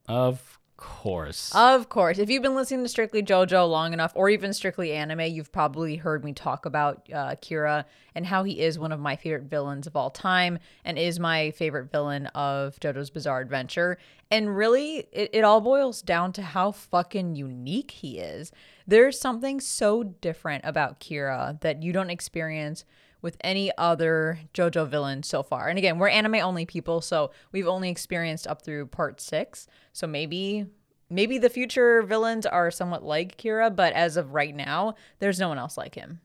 B: Of course.
A: Of course. If you've been listening to Strictly JoJo long enough, or even Strictly Anime, you've probably heard me talk about uh, Kira and how he is one of my favorite villains of all time and is my favorite villain of JoJo's Bizarre Adventure. And really, it, it all boils down to how fucking unique he is. There's something so different about Kira that you don't experience with any other JoJo villain so far. And again, we're anime only people, so we've only experienced up through part six. So maybe maybe the future villains are somewhat like Kira, but as of right now, there's no one else like him.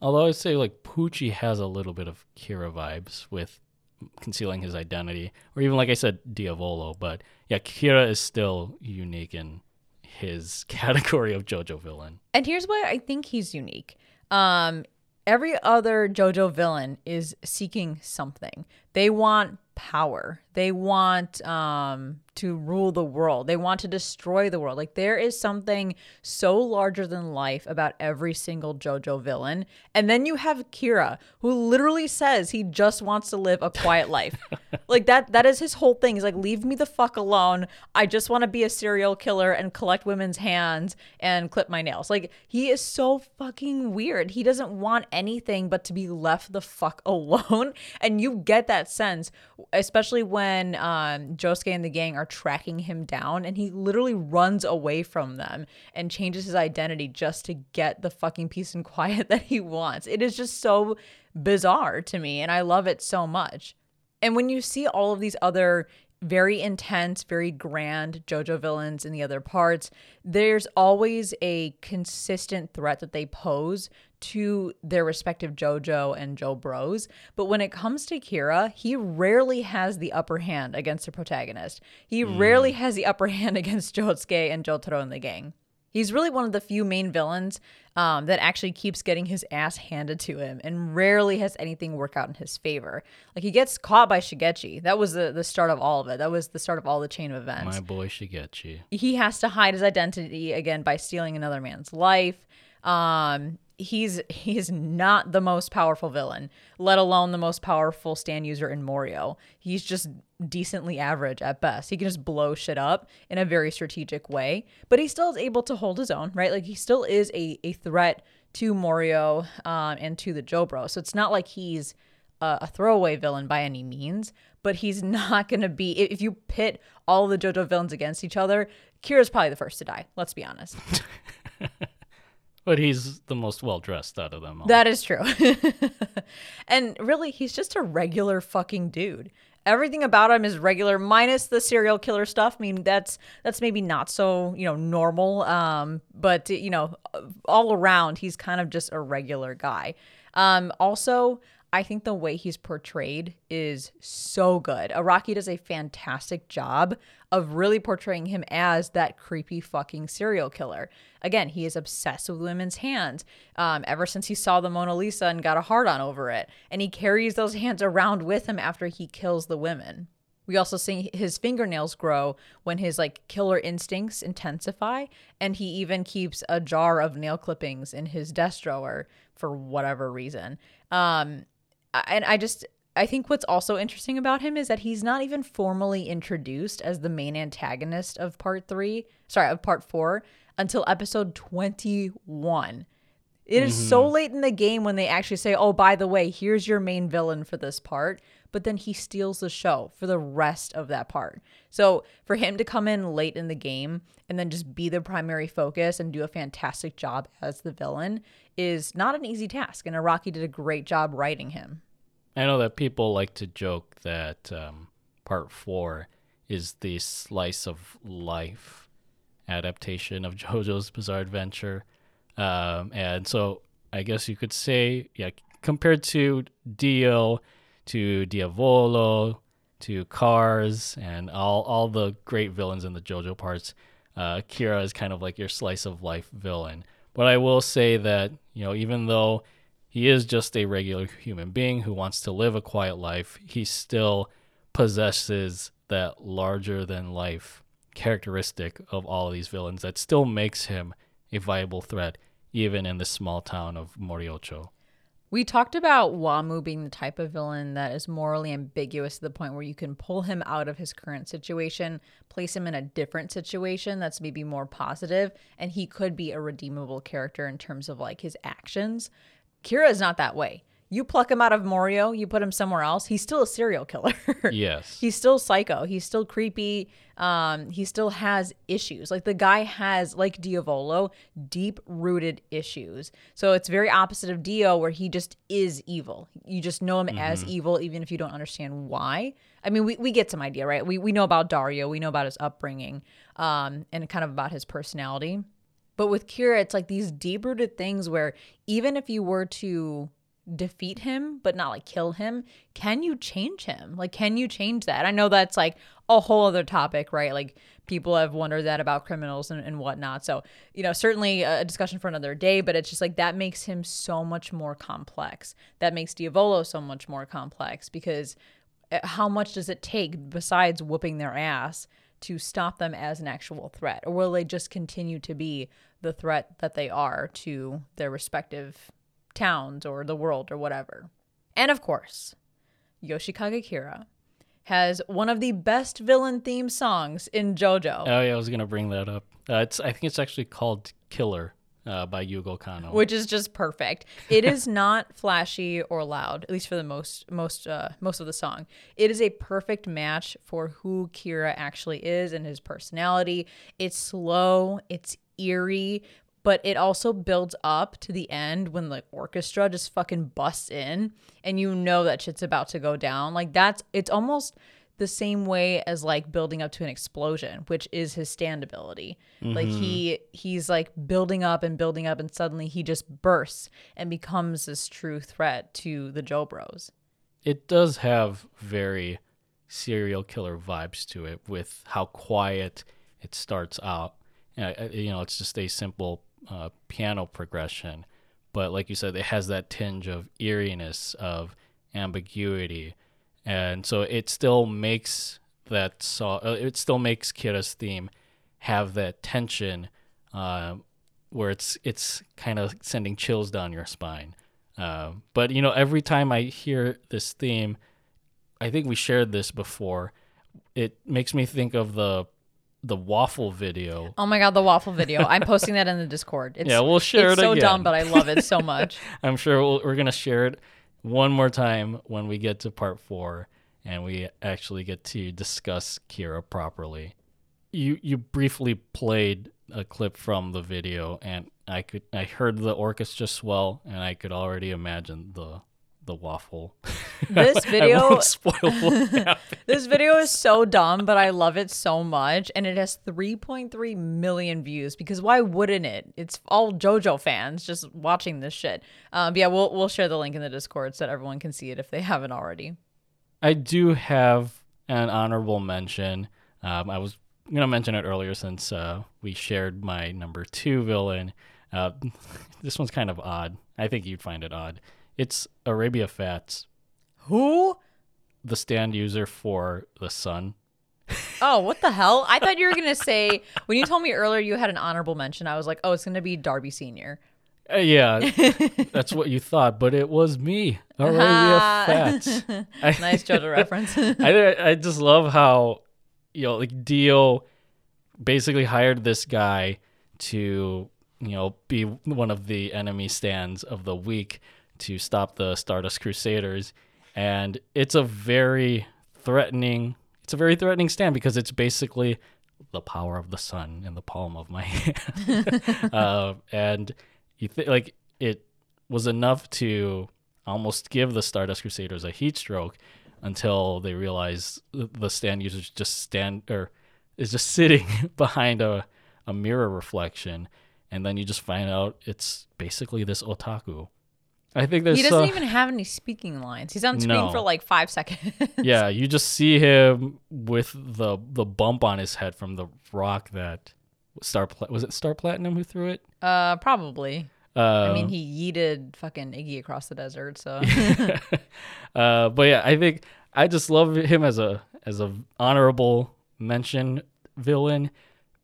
B: Although I'd say like Pucci has a little bit of Kira vibes with concealing his identity, or even like I said, Diavolo. But yeah, Kira is still unique in his category of JoJo villain.
A: And here's why I think he's unique. Um, every other JoJo villain is seeking something. They want power. They want um, to rule the world. They want to destroy the world. Like there is something so larger than life about every single JoJo villain. And then you have Kira, who literally says he just wants to live a quiet life. like that that is his whole thing. He's like, leave me the fuck alone. I just want to be a serial killer and collect women's hands and clip my nails. Like he is so fucking weird. He doesn't want anything but to be left the fuck alone. And you get that sense, especially when um, Josuke and the gang are tracking him down and he literally runs away from them and changes his identity just to get the fucking peace and quiet that he wants. It is just so bizarre to me and I love it so much. And when you see all of these other very intense, very grand JoJo villains in the other parts, there's always a consistent threat that they pose to their respective JoJo and Joe Bros. But when it comes to Kira, he rarely has the upper hand against the protagonist. He mm. rarely has the upper hand against Josuke and Jotaro and the gang. He's really one of the few main villains um, that actually keeps getting his ass handed to him and rarely has anything work out in his favor. Like he gets caught by Shigechi. That was the, the start of all of it. That was the start of all the chain of events.
B: My boy Shigechi.
A: He has to hide his identity again by stealing another man's life. Um, he's he's not the most powerful villain, let alone the most powerful stand user in Morioh. He's just decently average at best. He can just blow shit up in a very strategic way, but he still is able to hold his own, right? Like he still is a, a threat to Morioh um, and to the Jobro. So it's not like he's a, a throwaway villain by any means, but he's not going to be. If you pit all the JoJo villains against each other, Kira's probably the first to die. Let's be honest.
B: But he's the most well dressed out of them all.
A: That is true. and really, he's just a regular fucking dude. Everything about him is regular, minus the serial killer stuff. I mean, that's that's maybe not so you know normal. Um, but you know, all around, he's kind of just a regular guy. Um, also, I think the way he's portrayed is so good. Araki does a fantastic job of really portraying him as that creepy fucking serial killer. Again, he is obsessed with women's hands um, ever since he saw the Mona Lisa and got a hard on over it. And he carries those hands around with him after he kills the women. We also see his fingernails grow when his like killer instincts intensify, and he even keeps a jar of nail clippings in his desk drawer for whatever reason. Um, and I just I think what's also interesting about him is that he's not even formally introduced as the main antagonist of part 3, sorry, of part 4 until episode 21. It is mm-hmm. so late in the game when they actually say, "Oh, by the way, here's your main villain for this part." But then he steals the show for the rest of that part. So, for him to come in late in the game and then just be the primary focus and do a fantastic job as the villain is not an easy task, and Araki did a great job writing him.
B: I know that people like to joke that um, part four is the slice of life adaptation of JoJo's Bizarre Adventure. Um, and so I guess you could say, yeah, compared to Dio, to Diavolo, to Kars, and all, all the great villains in the JoJo parts, uh, Kira is kind of like your slice of life villain. But I will say that, you know, even though he is just a regular human being who wants to live a quiet life. He still possesses that larger than life characteristic of all of these villains that still makes him a viable threat even in the small town of Morioh-cho.
A: We talked about Wamuu being the type of villain that is morally ambiguous to the point where you can pull him out of his current situation, place him in a different situation that's maybe more positive, and he could be a redeemable character in terms of like his actions. Kira is not that way. You pluck him out of Morioh, you put him somewhere else, he's still a serial killer.
B: Yes.
A: he's still psycho. He's still creepy. Um, he still has issues. Like the guy has, like Diavolo, deep rooted issues. So it's very opposite of Dio, where he just is evil. You just know him as evil, even if you don't understand why. I mean, we, we get some idea, right? We, we know about Dario, we know about his upbringing, um, and kind of about his personality. But with Kira, it's like these deep rooted things where even if you were to defeat him but not like kill him can you change him? Like can you change that? I know that's like a whole other topic right? Like people have wondered that about criminals and, and whatnot. So you know certainly a discussion for another day but it's just like that makes him so much more complex. That makes diavolo so much more complex because uh, how much does it take besides whooping their ass to stop them as an actual threat? Or will they just continue to be the threat that they are to their respective towns or the world or whatever. And of course, Yoshikage Kira has one of the best villain theme songs in JoJo,
B: Oh yeah, I was gonna bring that up. Uh, it's I think it's actually called Killer uh, by Yugo Kano.
A: which is just perfect. It is not flashy or loud, at least for the most most uh, most of the song. It is a perfect match for who Kira actually is and his personality. It's slow, it's eerie, but it also builds up to the end when the orchestra just fucking busts in and you know that shit's about to go down. Like that's it's almost the same way as like building up to an explosion, which is his stand ability. Like he he's like building up and building up and suddenly he just bursts and becomes this true threat to the Joe Bros.
B: it does have very serial killer vibes to it with how quiet it starts out. Uh, uh, you know, it's just a simple uh, piano progression, but like you said, it has that tinge of eeriness, of ambiguity, and so it still makes that song. Uh, it still makes Kira's theme have that tension, uh, where it's it's kind of sending chills down your spine. Uh, but you know, every time I hear this theme, I think we shared this before. It makes me think of the the waffle video.
A: Oh my god, the waffle video! I'm posting that in the Discord. It's,
B: Yeah, we'll share
A: it's
B: it
A: so
B: again.
A: dumb, but I love it so much.
B: I'm sure we'll, we're gonna share it one more time when we get to part four and we actually get to discuss Kira properly. You you briefly played a clip from the video, and I could I heard the orchestra swell, and I could already imagine the the waffle.
A: This video-. This video is so dumb, but I love it so much, and it has 3.3 million views. Because why wouldn't it? It's all JoJo fans just watching this shit. Um, but yeah, we'll we'll share the link in the Discord so that everyone can see it if they haven't already.
B: I do have an honorable mention. Um, I was gonna mention it earlier since uh, we shared my number two villain. Uh, this one's kind of odd. I think you'd find it odd. It's Arabia Fats,
A: Who?
B: the stand user for the sun.
A: Oh, what the hell? I thought you were gonna say when you told me earlier you had an honorable mention. I was like, oh, it's gonna be D'Arby Senior.
B: Uh, yeah, that's what you thought, but it was me, Arabia
A: Ah.
B: Fats.
A: Nice JoJo reference.
B: I I just love how you know like Dio basically hired this guy to you know be one of the enemy stands of the week to stop the Stardust Crusaders. And it's a very threatening it's a very threatening stand because it's basically the power of the sun in the palm of my hand. Uh, and you think like it was enough to almost give the Stardust Crusaders a heat stroke until they realize the stand users just stand or is just sitting behind a, a mirror reflection. And then you just find out it's basically this otaku i think there's
A: he doesn't
B: uh,
A: even have any speaking lines. He's on screen
B: No.
A: for like five seconds.
B: yeah you just see him with the the bump on his head from the rock that star Pla- was it star platinum who threw it
A: Uh, probably.
B: uh,
A: I mean, he yeeted fucking Iggy across the desert. So
B: uh, but yeah, I think I just love him as a as a honorable mention villain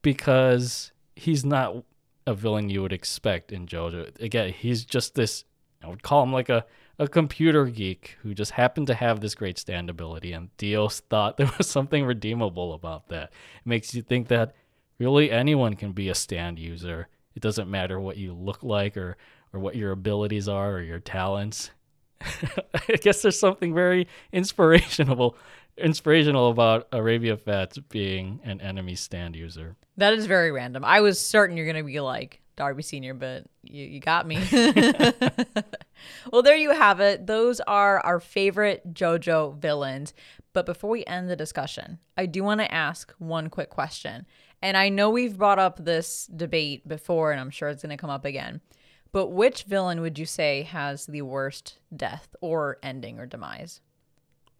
B: because he's not a villain you would expect in JoJo. Again, he's just this I would call him like a, a computer geek who just happened to have this great stand ability. And Dios thought there was something redeemable about that. It makes you think that really anyone can be a stand user. It doesn't matter what you look like or, or what your abilities are or your talents. I guess there's something very inspirational inspirational about Arabia Fats being an enemy stand user.
A: That is very random. I was certain you're gonna be like D'Arby Senior, but you, you got me. well, there you have it. Those are our favorite JoJo villains. But before we end the discussion, I do want to ask one quick question. And I know we've brought up this debate before, and I'm sure it's going to come up again. But which villain would you say has the worst death or ending or demise?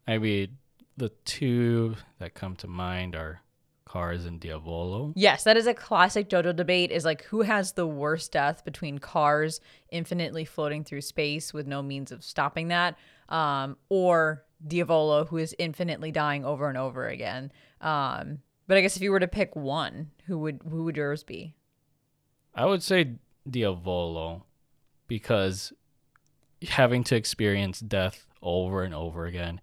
B: Maybe the two that come to mind are Kars and Diavolo.
A: Yes, that is a classic JoJo debate is like who has the worst death between Kars infinitely floating through space with no means of stopping that, um, or Diavolo who is infinitely dying over and over again. Um, but I guess if you were to pick one, who would who would yours be?
B: I would say Diavolo because having to experience death over and over again,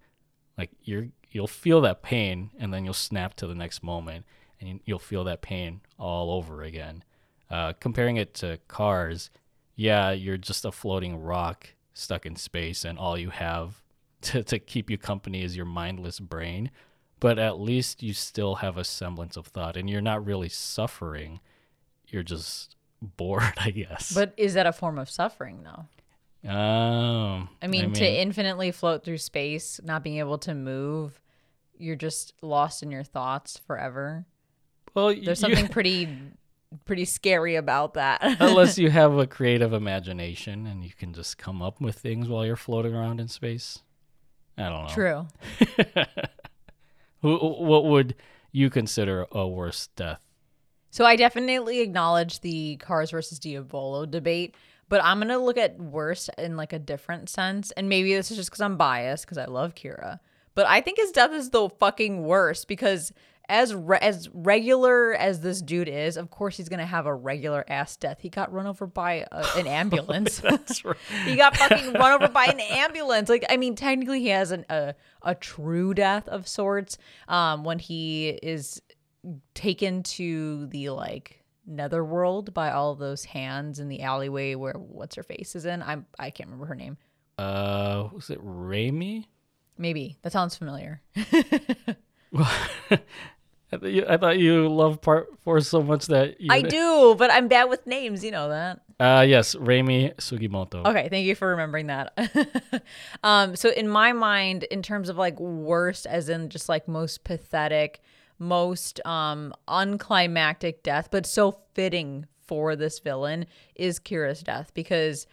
B: like you're you'll feel that pain and then you'll snap to the next moment and you'll feel that pain all over again. Uh, comparing it to kars, yeah, you're just a floating rock stuck in space and all you have to, to keep you company is your mindless brain. But at least you still have a semblance of thought and you're not really suffering. You're just bored, I guess.
A: But is that a form of suffering though?
B: Um,
A: I mean, I mean, to infinitely float through space, not being able to move, you're just lost in your thoughts forever. Well, there's something you, pretty pretty scary about that.
B: unless you have a creative imagination and you can just come up with things while you're floating around in space. I don't know.
A: True.
B: what would you consider a worse death?
A: So I definitely acknowledge the Kars versus Diavolo debate. But I'm gonna look at worse in like a different sense, and maybe this is just because I'm biased because I love Kira. But I think his death is the fucking worst because as re- as regular as this dude is, of course he's gonna have a regular ass death. He got run over by a, an ambulance. That's right. he got fucking run over by an ambulance. Like I mean, technically he has an, a a true death of sorts. Um, when he is taken to the like netherworld by all those hands in the alleyway where what's her face is in. I'm I can't remember her name.
B: Uh, was it Reimi?
A: Maybe that sounds familiar.
B: I, thought you, I thought you loved part four so much that you
A: I do, but I'm bad with names. You know that.
B: Uh yes, Reimi Sugimoto.
A: Okay, thank you for remembering that. um, so in my mind, in terms of like worst, as in just like most pathetic, most um unclimactic death, but so fitting for this villain is Kira's death because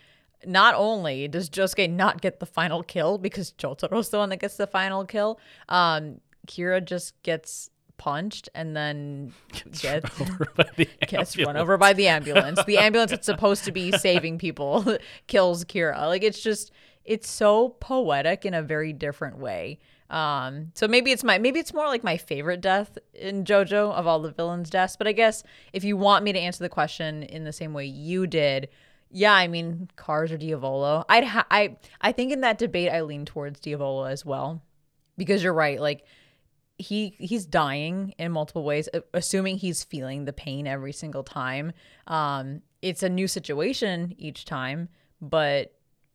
A: not only does Josuke not get the final kill because Jotaro's the one that gets the final kill, um, Kira just gets punched and then gets, run, gets run over by the ambulance. the ambulance that's supposed to be saving people kills Kira. Like it's just it's so poetic in a very different way. Um, so maybe it's my maybe it's more like my favorite death in JoJo of all the villains' deaths. But I guess if you want me to answer the question in the same way you did, yeah, I mean Kars or Diavolo. I'd ha- I I think in that debate I lean towards Diavolo as well, because you're right. Like he he's dying in multiple ways, assuming he's feeling the pain every single time. Um, it's a new situation each time, but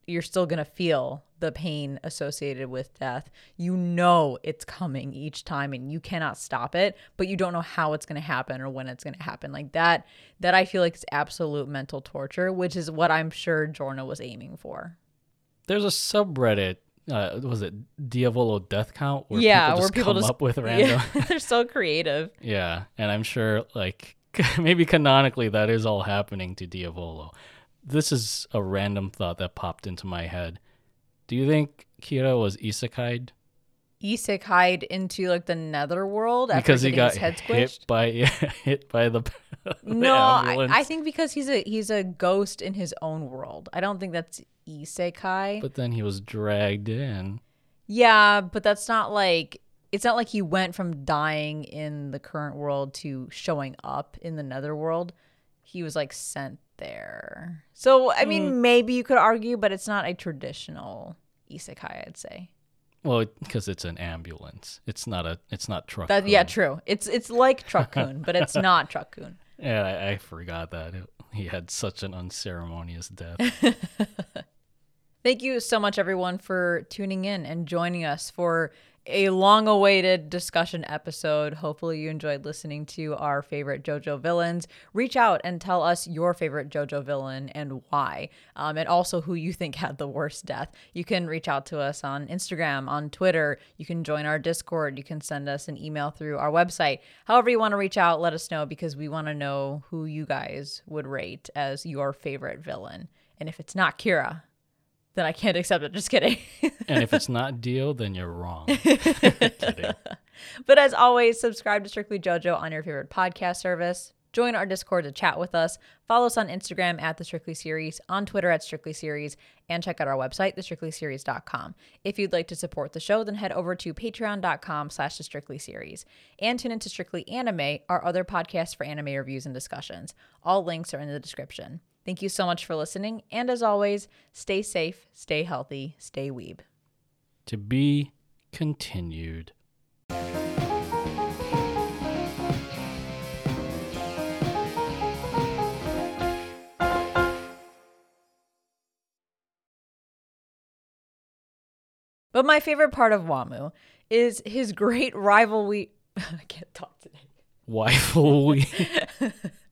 A: you're still gonna feel the pain associated with death. You know it's coming each time and you cannot stop it, but you don't know how it's going to happen or when it's going to happen. Like that that I feel like is absolute mental torture, which is what I'm sure Giorno was aiming for.
B: There's a subreddit uh, was it Diavolo Death Count? Where yeah, people where people come just, up with random.
A: Yeah, they're so creative.
B: yeah, and I'm sure like maybe canonically that is all happening to Diavolo. This is a random thought that popped into my head. Do you think Kira was isekai'd?
A: Isekai'd into like the netherworld because he got his hit
B: squished? by yeah, hit by the.
A: the no, I, I, think because he's a he's a ghost in his own world. I don't think that's isekai.
B: But then he was dragged in.
A: Yeah, but that's not like it's not like he went from dying in the current world to showing up in the netherworld. He was like sent there. So I mean, mm. maybe you could argue, but it's not a traditional isekai. I'd say.
B: Well, because it's an ambulance. It's not a. It's not truck.
A: That yeah, true. It's it's like Truck-kun, but it's not Truck-kun.
B: Yeah, I, I forgot that it, he had such an unceremonious death.
A: Thank you so much, everyone, for tuning in and joining us for a long awaited discussion episode. Hopefully, you enjoyed listening to our favorite JoJo villains. Reach out and tell us your favorite JoJo villain and why, um, and also who you think had the worst death. You can reach out to us on Instagram, on Twitter. You can join our Discord. You can send us an email through our website. However, you want to reach out, let us know because we want to know who you guys would rate as your favorite villain. And if it's not Kira, then I can't accept it. Just kidding.
B: and if it's not deal, then you're wrong.
A: but as always, subscribe to Strictly JoJo on your favorite podcast service. Join our Discord to chat with us. Follow us on Instagram at the Strictly Series, on Twitter at Strictly Series, and check out our website, thestrictlyseries.com. If you'd like to support the show, then head over to patreon.com slash the Strictly Series. And tune into Strictly Anime, our other podcast for anime reviews and discussions. All links are in the description. Thank you so much for listening. And as always, stay safe, stay healthy, stay weeb.
B: To be continued.
A: But my favorite part of Wamuu is his great rivalry. I can't talk today.
B: Rivalry.